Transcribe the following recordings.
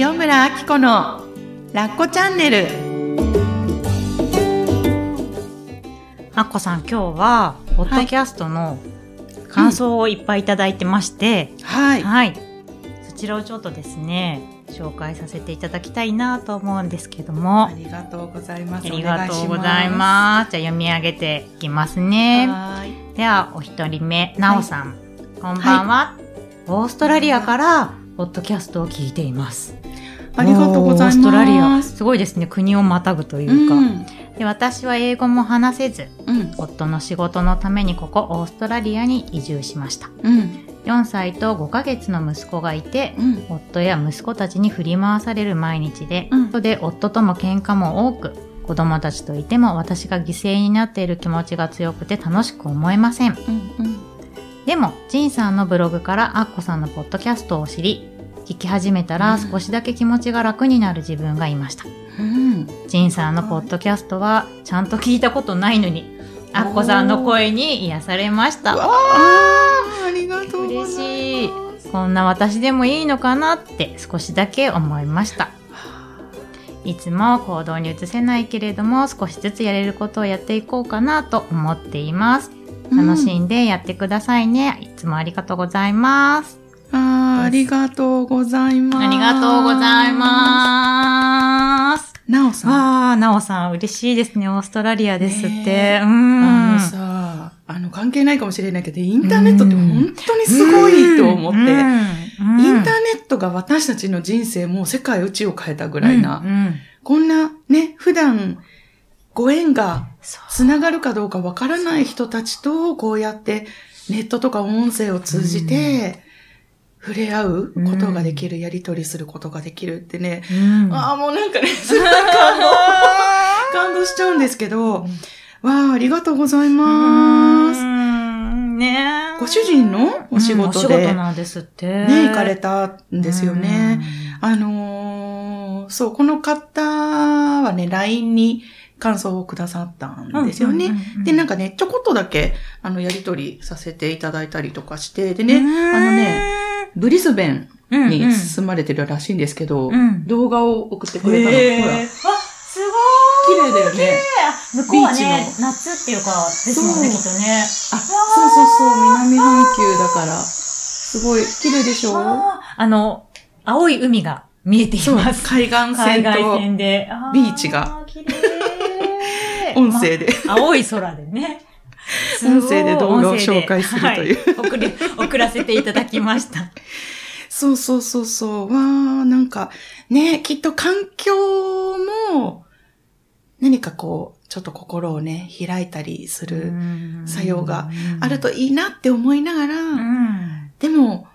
塩村あき子のラッコチャンネルあっこさん今日はポッドキャストの感想をいっぱいいただいてまして、はいはい、そちらをちょっとですね紹介させていただきたいなと思うんですけどもありがとうございますありがとうございます。じゃあ読み上げていきますね。はいでは、お一人目、なおさん。こんばんは。オーストラリアから、ポッドキャストを聞いています。ありがとうございますオーストラリア。すごいですね。国をまたぐというか。うんで私は英語も話せず、うん夫の仕事のためにここオーストラリアに移住しました。うん4歳と5ヶ月の息子がいて、うん夫や息子たちに振り回される毎日で、うんそで夫とも喧嘩も多く、子供たちといても私が犠牲になっている気持ちが強くて楽しく思えません。うんでも、ジンさんのブログからアッコさんのポッドキャストを知り、聞き始めたらうん少しだけ気持ちが楽になる自分がいました。うんジンさんのポッドキャストはちゃんと聞いたことないのに、アッコさんの声に癒されました。わあありがとうございます嬉しい。こんな私でもいいのかなって少しだけ思いました。いつも行動に移せないけれども少しずつやれることをやっていこうかなと思っています。楽しんでやってくださいね。いつもありがとうございます。あーありがとうございます。ありがとうございます。なおさん。わあ、なおさん嬉しいですね。オーストラリアですって。うん。あのさ、あの、関係ないかもしれないけど、インターネットって本当にすごいと思って、うん。インうん。ターネットが私たちの人生も世界宇宙を変えたぐらいな、うん。うん。こんなね、普段ご縁がそう。つながるかどうかわからない人たちと、こうやってネットとか音声を通じて、触れ合うことができる、やりとりすることができるってね、うん。ああ、もうなんかね、すごい感動、感動しちゃうんですけど、わあ、ありがとうございます。うん。ね。えご主人のお仕事うんお仕で、事なんですって。ね、行かれたんですよね。あのーそう、この方はね、LINE に感想をくださったんですよね。うんうんうんうん。で、なんかね、ちょこっとだけ、あの、やりとりさせていただいたりとかして、でね、うんあのね、ブリスベンうんに住まれてるらしいんですけど、うん。動画を送ってくれたの。ほら、あ、す綺麗だよね。ごい向こうはねチ、夏っていうか、ですもんね、きっとね。あ、そうそうそう、南半球だから、すごい。綺麗でしょ？あー。あの、青い海が見えています。海岸線とビーチが。綺麗。音声で。ま青い空でね。音声で動画を紹介するというは送り、送らせていただきました。そうそうそうそう。わー、なんか、ね、きっと環境も、何かこう、ちょっと心をね、開いたりする作用があるといいなって思いながら、うん。でも、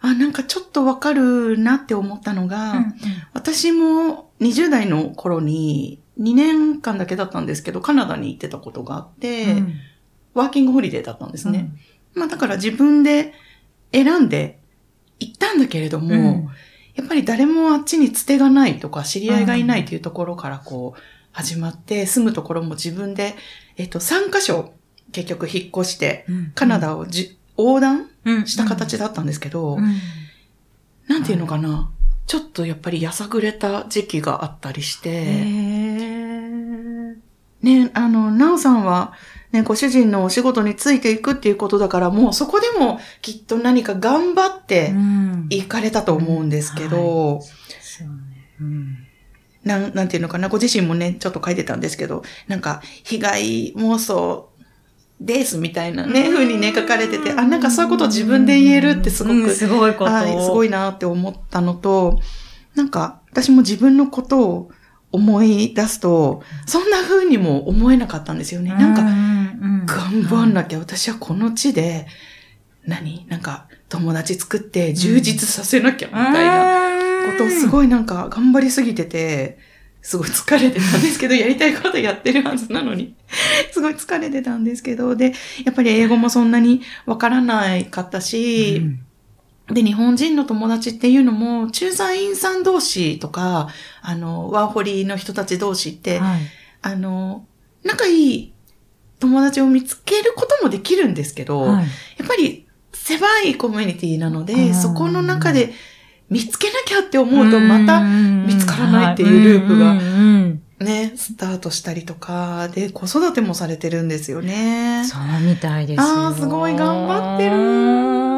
あ、なんかちょっとわかるなって思ったのが、うん私も20代の頃に2年間だけだったんですけど、カナダに行ってたことがあって、うんワーキングホリデーだったんですね。まあだから自分で選んで行ったんだけれども、うん。やっぱり誰もあっちにつてがないとか知り合いがいないというところからこう始まって、住むところも自分で、えっと3カ所結局引っ越して、うん。カナダをじ横断うん。した形だったんですけど、うん。なんていうのかな、ちょっとやっぱりやさぐれた時期があったりして、へね、あの、なおさんは、ね、ご主人のお仕事についていくっていうことだから、もうそこでもきっと何か頑張ってうん。行かれたと思うんですけど、なん、なんていうのかな、ご自身もね、ちょっと書いてたんですけど、なんか、被害妄想ですみたいなね、うん。風にね、書かれてて、あ、なんかそういうことを自分で言えるってすごく、うんすごいこと。はい、すごいなって思ったのと、なんか、私も自分のことを思い出すと、そんな風にも思えなかったんですよね。なんか、か頑張んなきゃ、私はこの地で、何？なんか、友達作って充実させなきゃ、みたいなことをすい。ごいなんか頑張りすぎてて、すごい疲れてたんですけど、やりたいことやってるはずなのに、すごい疲れてたんですけど、で、やっぱり英語もそんなにわからないかったし、で、日本人の友達っていうのも、駐在員さん同士とか、あの、ワーホリの人たち同士って、はいあの、仲いい友達を見つけることもできるんですけど、はいやっぱり狭いコミュニティなので、うんそこの中で見つけなきゃって思うと、また見つからないっていうループがね、スタートしたりとか、で、子育てもされてるんですよね。そうみたいですよ。ああ、すごい頑張ってる。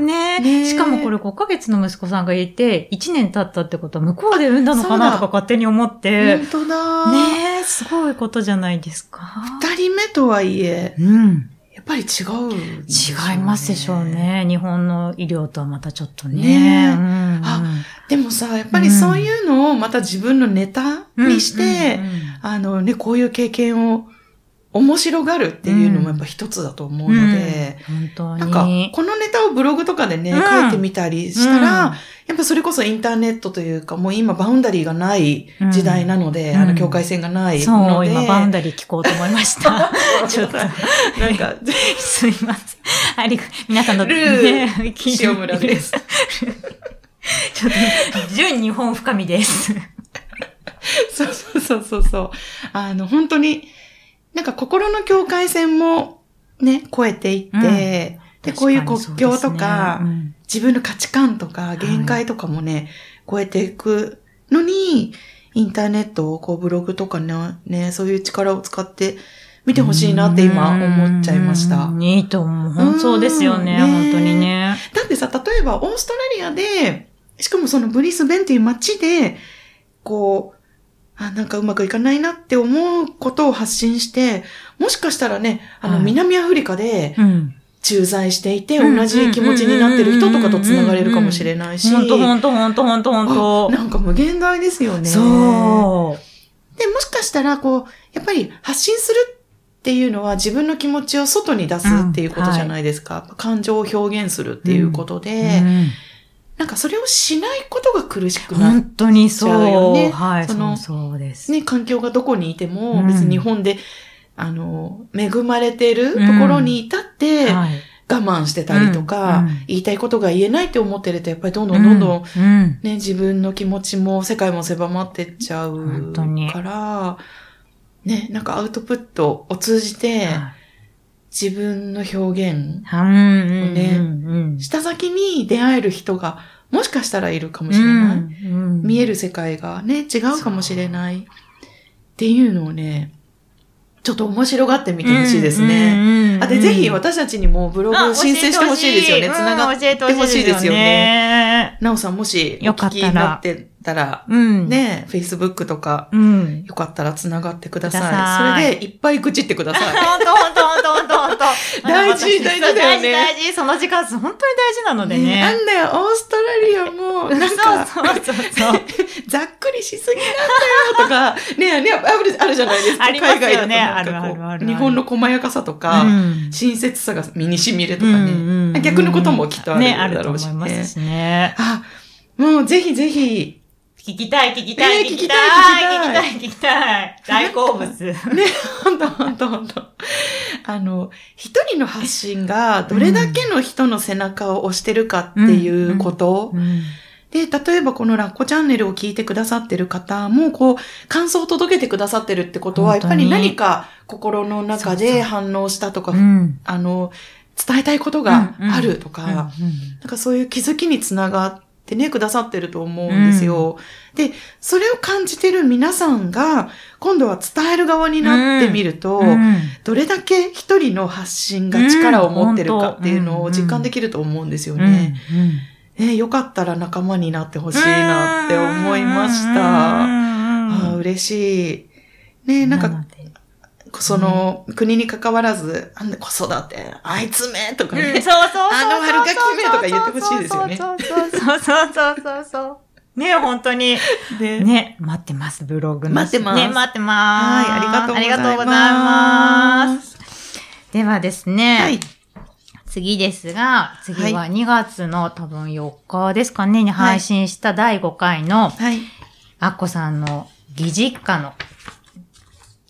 ねねしかもこれ5ヶ月の息子さんがいて、1年経ったってことは向こうで産んだのかなとか勝手に思って。本当だ。ねすごいことじゃないですか。二人目とはいえ、うん。やっぱり違う、ね、違いますでしょうね。日本の医療とはまたちょっとね。ね、うん、あ、でもさ、やっぱりそういうのをまた自分のネタにして、あのね、こういう経験を面白がるっていうのもやっぱ一つだと思うので、うん、本当に。なんか、このネタをブログとかでね、書いてみたりしたら、うん、やっぱそれこそインターネットというか、もう今バウンダリーがない時代なので、あの境界線がないので。そう、今バウンダリー聞こうと思いました。ちょっと。なんか、すいません。あり皆さんの、ルー、塩村です。ちょっと、純日本深みです。そうそうそうそうそう。あの、本当に、なんか心の境界線もね、超えていって、うん、で、こういう国境とか、ね。うん、自分の価値観とか、限界とかもね、はい、超えていくのに、インターネットをこうブログとかね、ねそういう力を使って見てほしいなって今思っちゃいました。いいと思う。本当ですよね、ね。本当にね。だってさ、例えばオーストラリアで、しかもそのブリスベンっていう街で、こう、あ、なんかうまくいかないなって思うことを発信して、もしかしたらね、あの、南アフリカで、駐在していて、同じ気持ちになってる人とかと繋がれるかもしれないし。ほんとほんとほんとほんとほんと。なんか無限大ですよね。そう。で、もしかしたら、こう、やっぱり発信するっていうのは自分の気持ちを外に出すっていうことじゃないですか。うんはい、感情を表現するっていうことで、うんうんなんかそれをしないことが苦しくなっちゃうよね。本当にそう。はい。そのそうです。ね、環境がどこにいても、別に日本で、うん、あの、恵まれてるところにいたって、我慢してたりとか、うん、言いたいことが言えないって思ってると、やっぱりどんどんどんどん、ね、自分の気持ちも世界も狭まってっちゃうから、ね、なんかアウトプットを通じて、はい自分の表現をね、した先に出会える人がもしかしたらいるかもしれない。見える世界がね、違うかもしれない。っていうのをね、ちょっと面白がってみてほしいですね。あ、で、ぜひ私たちにもブログ申請してほしいですよね。つながってほしいですよね。なおさんもしお聞きになってたら、うん、ね、Facebook とか、うん、よかったら繋がってください。さいそれでいっぱい愚痴ってください。本当本当本当本当本当大事、大事だよね。大事、大事。その時間、本当に大事なのでね。ねなんだよ、オーストラリアも、なんか、そうそうそう。ざっくりしすぎなんだよとか、ねねあるじゃないですか。ありますよね。あるあるある。日本の細やかさとか、うん、親切さが身に染みるとかね。うんうん、逆のこともきっとあるだろうしね。ね、あると思いますしね。あ、もうぜひぜひ、聞きたい、聞きたい、聞きたい、聞きたい、聞きたい。大好物。ね、ほんとほんとほんと。あの、一人の発信がどれだけの人の背中を押してるかっていうこと。で、例えばこのラッコチャンネルを聞いてくださってる方も、こう、感想を届けてくださってるってことは、やっぱり何か心の中で反応したとか、あの、伝えたいことがあるとか、なんかそういう気づきにつながって、ってね、くださってると思うんですよ。うん、で、それを感じてる皆さんが、今度は伝える側になってみると、うん、どれだけ一人の発信が力を持ってるかっていうのを実感できると思うんですよね。ねよかったら仲間になってほしいなって思いました。あ嬉しい。ねなんか、その、国に関わらず、あんな子育て、あいつめとかね。うん、そうそうそうあの春ガキめとか言ってほしいですよね。そうそうそうそうそうそうね本当に。ねね待ってます、ブログの。待ってます。ね待ってます。はい、ありがとうございます。ありがとうございます。ではですね。はい。次ですが、次は2月の多分4日ですかね、に配信した第5回の、はい。アッコさんの義実家の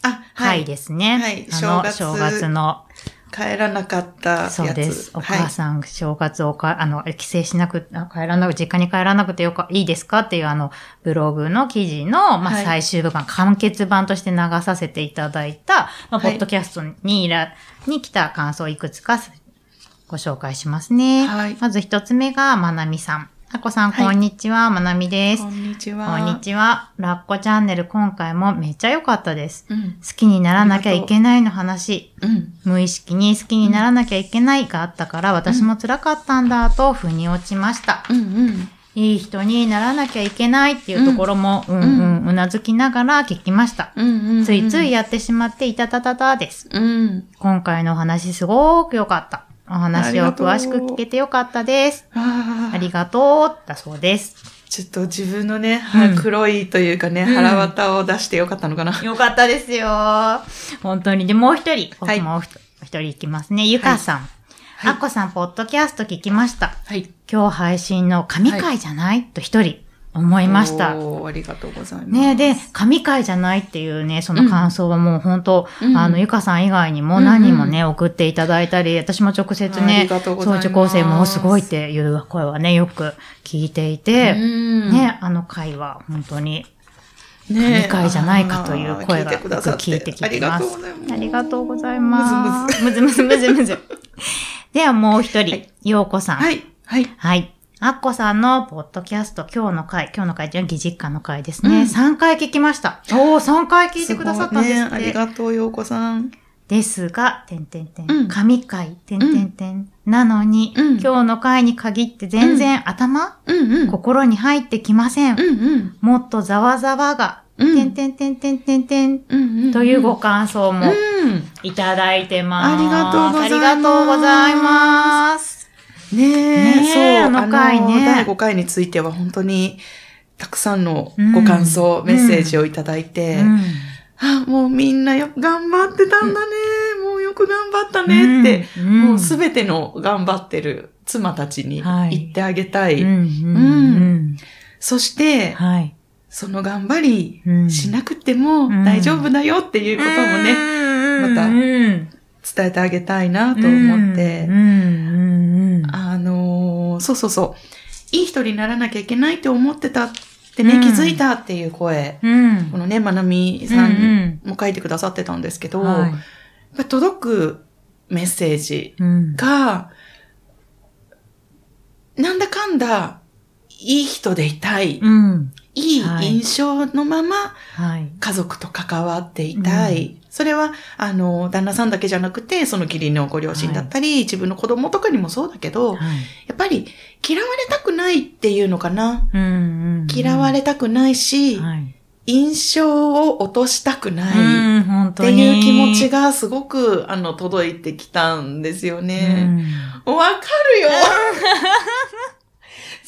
あ、はい。ですね。はい。正月。正月の。帰らなかったやつ。そうです。お母さん、はい、正月おか、あの、帰省しなく、帰らなく、実家に帰らなくてよか、いいですか？っていうあの、ブログの記事の、まあ、最終部分、はい、完結版として流させていただいた、まあ、ポッドキャストにいら、に来た感想をいくつかご紹介しますね。はい。まず一つ目が、まなみさん。あこさん、はいこんにちは。まなみです。こんにちは。こんにちは。ラッコチャンネル、今回もめっちゃ良かったです。うん。好きにならなきゃいけないの話。うん。無意識に好きにならなきゃいけないがあったから、私も辛かったんだと、腑に落ちました。うんうん。いい人にならなきゃいけないっていうところも、うんうん、うなずきながら聞きました。うんうん。ついついやってしまっていたたたたです。うん。今回のお話すごく良かった。お話を詳しく聞けて良かったです。ありがとう、だそうです。ちょっと自分のね、うん黒いというかね、ん腹渡を出してよかったのかな。よかったですよ。本当に。で、もう一人、はいもう一人いきますね。ゆかさん。はいあっこさん、ポッドキャスト聞きました。はい。今日配信の神回じゃない、と一人思いました。ありがとうございます。ねで、神回じゃないっていうね、その感想はもう本当、うんあの、ゆかさん以外にも何人もね、送っていただいたり、私も直接ね、がとう受講生もすごいっていう声はね、よく聞いていて、うんね、あの回は本当にね神回じゃないかという声があー聞いてく聞いてきてありがますとうございます。ありがとうございます。むむずむずむずむず。ではもう一人、はいようこさん。はい。はい。はい。あっこさんのポッドキャスト、今日の回、今日の回じゃ義実家の回ですね。うん3回聞きました。おー、3回聞いてくださったんですね。あって。りがとう、ようこさん。ですが、てんてんてうんん。神回、てんてんてん。なのに、うん今日の回に限って全然頭、うんうん。心に入ってきません。うんうん。もっとざわざわが、うんてんてんてんてんてんてん。というご感想もうん。いただいてます。ありがとうございますありがとうございます。ねえ、そう、あの回ね。第5回については本当に、たくさんのご感想、うん。メッセージをいただいて、うん。あ、もうみんなよく頑張ってたんだね、もうよく頑張ったねって、うん。もうすべての頑張ってる妻たちにはい。言ってあげたい。うんうんうん。そして、はい。その頑張りうん。しなくてもうん。大丈夫だよっていうこともね、ねまたうん。伝えてあげたいなと思って。うん、うん。うんあのーそうそうそう。いい人にならなきゃいけないって思ってたってね、うん。気づいたっていう声。うん。このね、まなみさうんん。も書いてくださってたんですけど、はい。やっぱ届くメッセージうん。が、なんだかんだ、いい人でいたい印象のままはい。家族と関わっていたい。それは、あの、旦那さんだけじゃなくて、その義理のご両親だったり、自分の子供とかにもそうだけど、はい。やっぱり嫌われたくないっていうのかな。うんうん嫌われたくないし、はい。印象を落としたくない。っていう気持ちがすごく、あの、届いてきたんですよね。わ、かるよ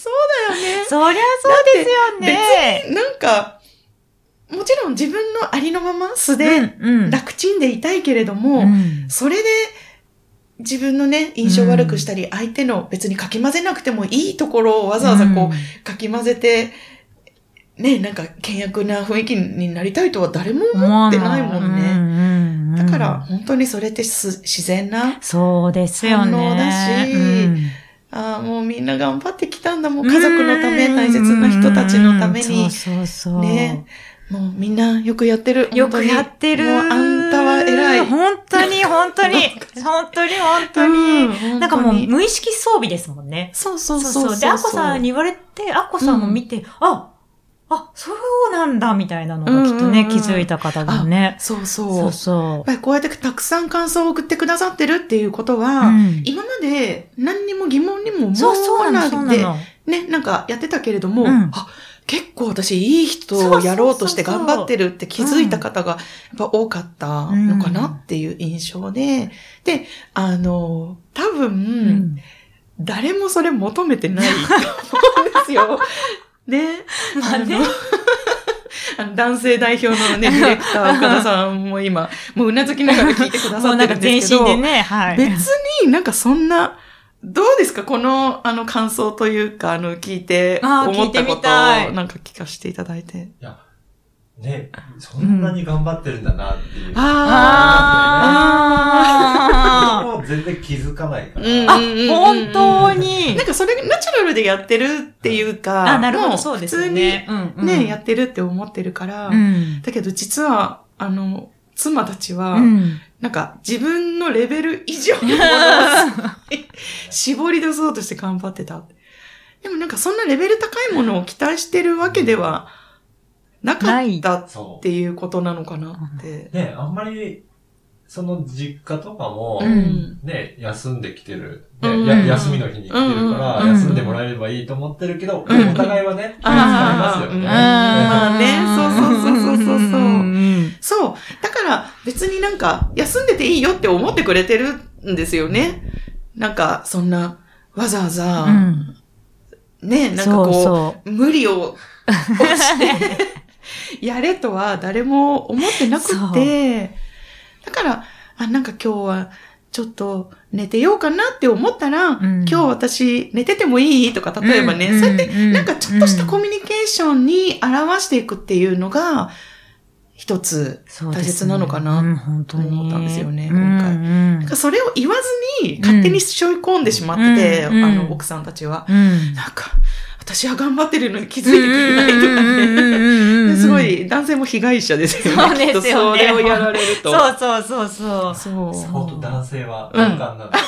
そうだよね。そりゃそうですよね。別になんか、もちろん自分のありのまま素でうん楽ちんでいたいけれども、うんそれで自分のね、印象悪くしたり、相手の別にかき混ぜなくてもいいところをわざわざこう、かき混ぜて、ね、なんか険悪な雰囲気になりたいとは誰も思ってないもんね。ねだから、本当にそれってす自然な、そうですよね。ああ、もうみんな頑張ってきたんだ、もう家族のため、大切な人たちのためにうん、そうそうそう。ね、もうみんなよくやってる。よくやってる。もうあんたは偉い。本当に、本当に、本当に、本当うんに。なんかもう無意識装備ですもんね。そうそうそうそうそう。で、アッコさんに言われて、アッコさんも見て、あ、あ、そうなんだ、みたいなのがきっとね、うんうんうん気づいた方がね。そうそう。そうやっそぱりこうやってたくさん感想を送ってくださってるっていうことは、うん今まで何にも疑問にもう。思そうそうわなの、そうないで、なの。ね、なんかやってたけれども、うんあ、結構私いい人をやろうとして頑張ってるって気づいた方がやっぱ多かったのかなっていう印象で、で、あの、多分、うん誰もそれ求めてないと思うんですよ。ね。まあね 男性代表のね、ディレクター岡田さんも今、もううなずきながら聞いてくだもさってるんか全んですけど、身でね、はい。別になんかそんな、どうですか？この、あの、感想というか、あの、聞いて、あー思ったことを、なんか聞かせていただいて。いや、ね、そんなに頑張ってるんだなっていう。あーもう全然気づかないから。うんあ、本当になんかそれナチュラルでやってるっていうか、あ、なるほど、もうそうですよね。うん普通にね、やってるって思ってるから、うん。だけど実は、あの、妻たちは、うん。なんか自分のレベル以上のものを絞り出そうとして頑張ってた。でもなんかそんなレベル高いものを期待してるわけではなかったっそていうことなのかなって。う。ね、あんまり、その実家とかも、うん。ね、休んできてる。ねうん。や休みの日に来てるから、うん。休んでもらえればいいと思ってるけど、うん。お互いはね、気ますよね。まあねそうそうそうそうそうそう。だから別になんか休んでていいよって思ってくれてるんですよね。なんかそんなわざわざ、うん。ね、なんかこう、そうそ無理 をして、やれとは誰も思ってなくって、だから、あ、なんか今日はちょっと寝てようかなって思ったら、ん。今日私寝ててもいいとか、例えばね、うんそうやってうんなんかちょっとしたコミュニケーションに表していくっていうのが、一つそう大切なのかな？うん、本当に。思ったんですよねうん今回うんなんかそれを言わずに勝手に背負い込んでしまってて、あの、奥さんたちは。うん。なんか、私は頑張ってるのに気づいてくれないとかね。ですごい、男性も被害者ですよね。そうですよねきっとそれをやられると。そうそうそうそう。そう。本当男性はうん敏感なんだ、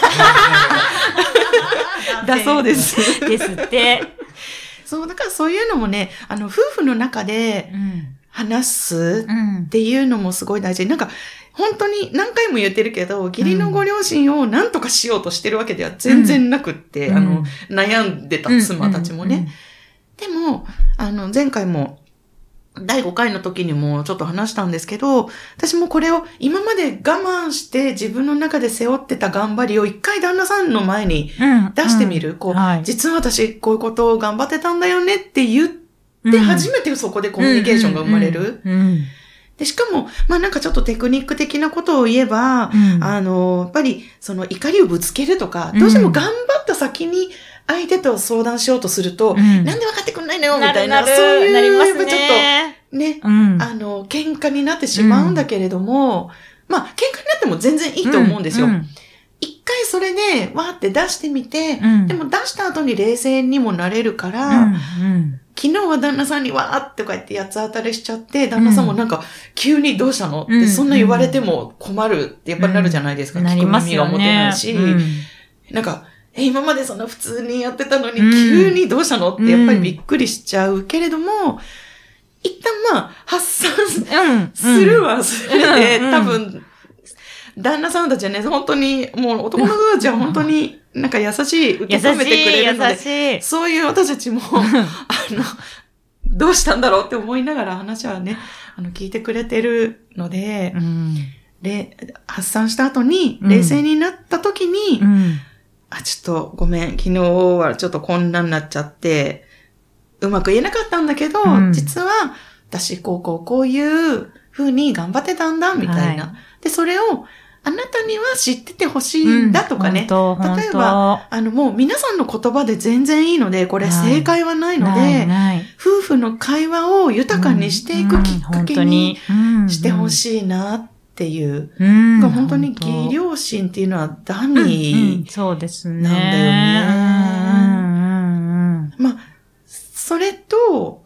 だそうです。ですって。そう、だからそういうのもね、あの、夫婦の中でうん。話すうんっ。ていうのもすごい大事。なんか、本当に何回も言ってるけど、義理のご両親を何とかしようとしてるわけでは全然なくって、うんあの、悩んでた妻たちもね。でも、あの、前回も、第5回の時にもちょっと話したんですけど、私もこれを今まで我慢して自分の中で背負ってた頑張りを一回旦那さんの前にうん。出してみる。こう、はい実は私こういうことを頑張ってたんだよねって言ってうん。初めてそこでコミュニケーションが生まれる。で、しかも、まあなんかちょっとテクニック的なことを言えば、うん。あの、やっぱりその怒りをぶつけるとか、うん。どうしても頑張った先に相手と相談しようとすると、うん。なんで分かってくんないの？よみたいな、なそういう、なりますやっぱちょっね。とね、うん。あの、喧嘩になってしまうんだけれども、まあ、喧嘩になっても全然いいと思うんですよ。うん。一回それで、わーって出してみて、うん。でも出した後に冷静にもなれるから、うん。昨日は旦那さんにわーってこうやって八つ当たりしちゃって、旦那さんもなんか、急にどうしたのって、うん。そんな言われても困るってやっぱりなるじゃないですか。なりますよ聞く耳が持てなねい。し、うん。なんか、え、今までそんな普通にやってたのに、うん。急にどうしたのってやっぱりびっくりしちゃうけれども、一旦まあ、発散うん。するはするで、うん。多分、旦那さんたちはね、本当に、もう男の人たちは本当になんか優しい、受け止めてくい、れるので優、しい。そういう私たちも、あの、どうしたんだろうって思いながら話はね、あの、聞いてくれてるので、うん。で、発散した後に、うん冷静になった時に、うん。あ、ちょっとごめん、昨日はちょっとこんなになっちゃって、うまく言えなかったんだけど、うん実は、私、こうこうこういう風に頑張ってたんだ、みたいな。はで、それを、あなたには知っててほしいんだとかね。本当例えば、本あの、もう皆さんの言葉で全然いいので、これはい正解はない当ので、ない夫婦の会話を豊かにしていくきっかけにしてほい。しいなっていう。うん本当に義両親っていうのはダミー。うんそうですね。なんだよねうんうんうんまあ、それと、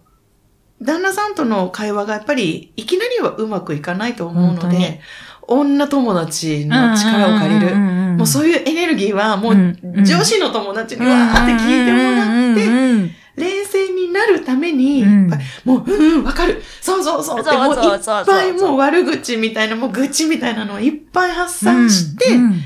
旦那さんとの会話がやっぱりいきなりはうまくいかないと思うので、女友達の力を借りる。もうそういうエネルギーはもう女子の友達にわーって聞いてもらって、冷静になるために、もう、うんうん、わかる。そうそうそう。って、もういっぱいもう悪口みたいな、もう愚痴みたいなのをいっぱい発散して、うんうん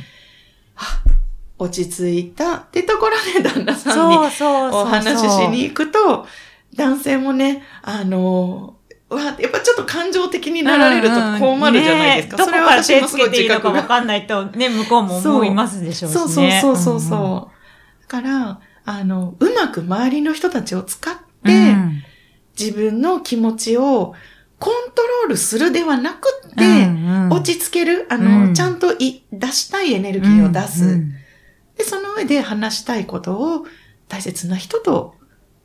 落ち着いたってところで旦那さんに。お話ししに行くと、男性もね、あのー、わやっぱちょっと感情的になられると困るじゃないですか。ねそれは私もすごい自覚が。から手つけていいのかわかんないと、ね、向こうも思いますでしょうしそうね。そうそうそうそう。だから、あの、うまく周りの人たちを使って、うん自分の気持ちをコントロールするではなくって、うんうん落ち着ける、あの、うんちゃんとい出したいエネルギーを出す。うんで、その上で話したいことを大切な人と、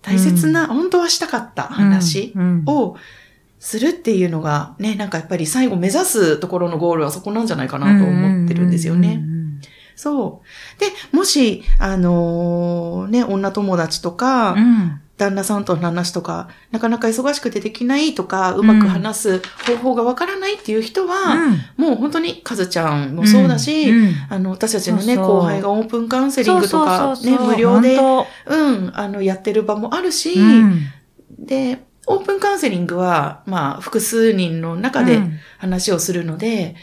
大切な、本当はしたかった話うんをするっていうのがね、なんかやっぱり最後目指すところのゴールはそこなんじゃないかなと思ってるんですよね。そう。で、もし、あのーね、女友達とか、うん。旦那さんとの話とか、なかなか忙しくてできないとか、うまく話す方法がわからないっていう人は、もう本当にカズちゃんもそうだし、んあの、私たちのね、後輩がオープンカウンセリングとか、ね、無料で、本うん、あの、やってる場もあるし、で、オープンカウンセリングは、まあ、複数人の中でうん。話をするので、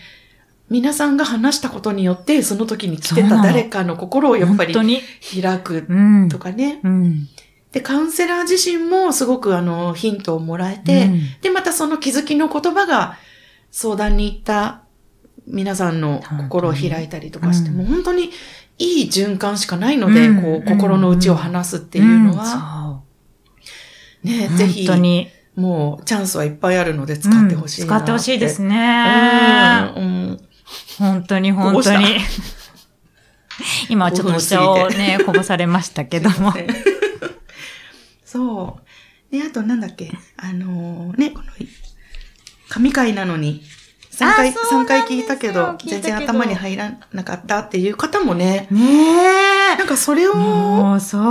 皆さんが話したことによって、その時に来てた誰かの心をやっぱり。開くうんとかね。うん。で、カウンセラー自身もすごくあの、ヒントをもらえて、うん。で、またその気づきの言葉が相談に行った皆さんの心を開いたりとかして、うん。もう本当にいい循環しかないので、うん。こう、心の内を話すっていうのは、は、ね、ぜひ、本当に。もうチャンスはいっぱいあるので使ってほしいなうん使ってほしいですね。ね。うん、うん。本当に本当に。今はちょっとお茶をね、こぼされましたけども。そう。で、あとなんだっけ、あのーね、この、神回なのに、3回、三回聞いたけど、全然頭に入らなかったっていう方もね、ねなんかそれを。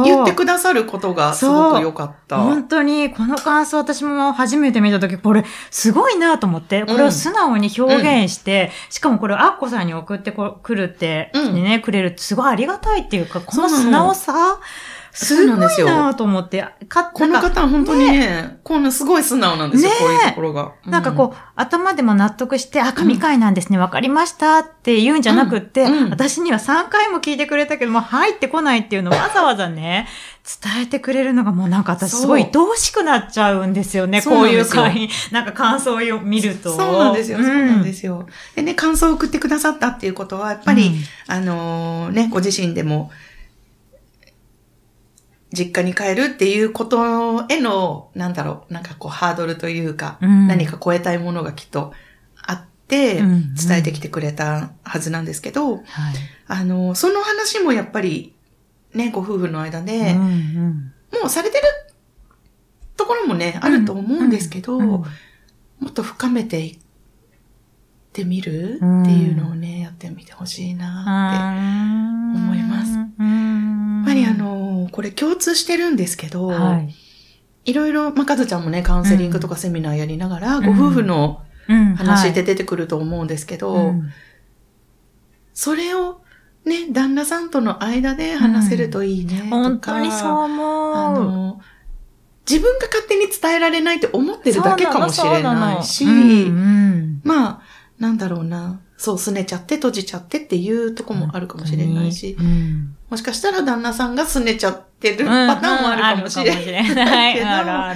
言ってくださることがすごく良かった。本当に、この感想私も初めて見たとき、これ、すごいなと思って、これを素直に表現して、しかもこれをアッコさんに送ってこくるって、うん。ね、くれるすごいありがたいっていうか、この素直さ、そうすごいなんですよ。なと思って、かこの方は本当にね、こんなすごい素直なんですよ、ねこういうところが。なんかこう、頭でも納得して、あ、神回なんですね、わかりましたって言うんじゃなくって、うん。うん私には3回も聞いてくれたけども、入ってこないっていうのをわざわざね、伝えてくれるのがもうなんか私すごい愛おしくなっちゃうんですよね、そうこういう回、なんか感想を見ると。そうなんですよ、そうなんですすよ。でね、感想を送ってくださったっていうことは、やっぱり、うん。あのね、ご自身でも、実家に帰るっていうことへの、なんだろう、なんかこう、ハードルというか、うん。何か超えたいものがきっとあって、うんうん。伝えてきてくれたはずなんですけど、はい。あのその話もやっぱり、ね、ご夫婦の間で、うんうん。もうされてるところもね、あると思うんですけど、うんもっと深めていってみるっていうのをね、やってみてほしいなって。思います。うん。やっぱりあ、の、これ共通してるんですけど、はい。いろいろ、まあ、かずちゃんもね、カウンセリングとかセミナーやりながら、ん。ご夫婦のうん。話で出てくると思うんですけど、うん。それをね、旦那さんとの間で話せるといいねとか、本当にそうあ思う。の、自分が勝手に伝えられないって思ってるだけかもしれないし、まあ、なんだろうな、そう、拗ねちゃって閉じちゃってっていうとこもあるかもしれないし、うんもしかしたら旦那さんが拗ねちゃってるパターンもあるかもしれない。けど。な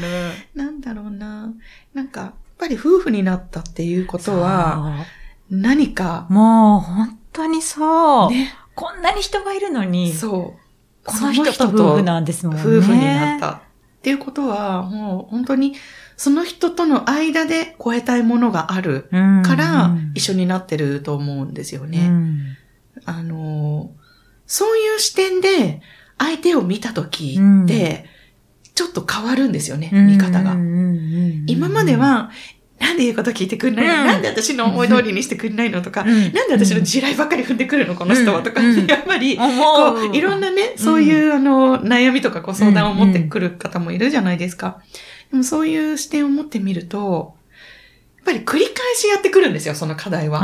んだろうな。なんか、やっぱり夫婦になったっていうことは、何かもう本当にそう。ね、こんなに人がいるのに、そう。この人と夫婦なんですもんね。夫婦になったっていうことは、もう本当にその人との間で超えたいものがあるうんから一緒になってると思うんですようね。んあの、そういう視点で相手を見たときって、ちょっと変わるんですよね、見方が。今まで、は、なんで言うこと聞いてくんないの、うん。なんで私の思い通りにしてくんないのとか、うん。なんで私の地雷ばっかり踏んでくるのこの人はとか、うん。やっぱり、思こうう、いろんなね、そういう、あの、悩みとかご相談を持ってくる方もいるじゃないですか。でもそういう視点を持ってみると、やっぱり繰り返しやってくるんですよ、その課題は。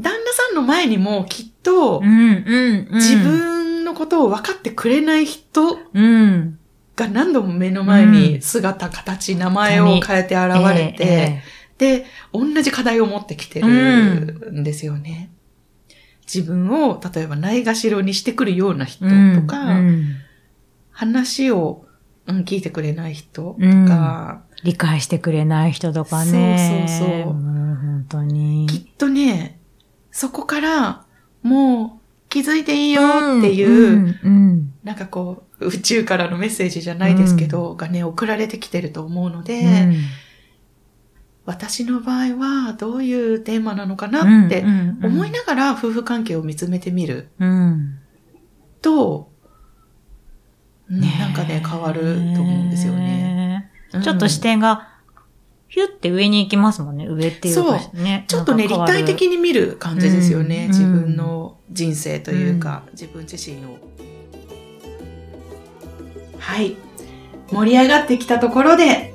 旦那さんの前にもきっとうん。う、んうんうん。自分のことを分かってくれない人うん。が何度も目の前に姿、形、名前を変えて現れて、えで、同じ課題を持ってきてるんですよね。自分を、例えばないがしろにしてくるような人えとか、うん話を、うん、聞いてくれない人とうんか、理解してくれない人とかね。そうそうそうもう本当に。きっとね、そこから、もう気づいていいよっていう、んうんなんかこう、宇宙からのメッセージじゃないですけど、がね、送られてきてると思うので、うん。私の場合はどういうテーマなのかなって思いながら夫婦関係を見つめてみる。うん。と、うんねえなんかね、変わると思うんですよね。うんちょっと視点が、ヒュって上に行きますもんね。上っていうかそね。ちょっとね、立体的に見る感じですよね。うん自分の人生というか、自分自身を。はい。盛り上がってきたところで、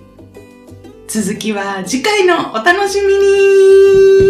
続きは次回のお楽しみに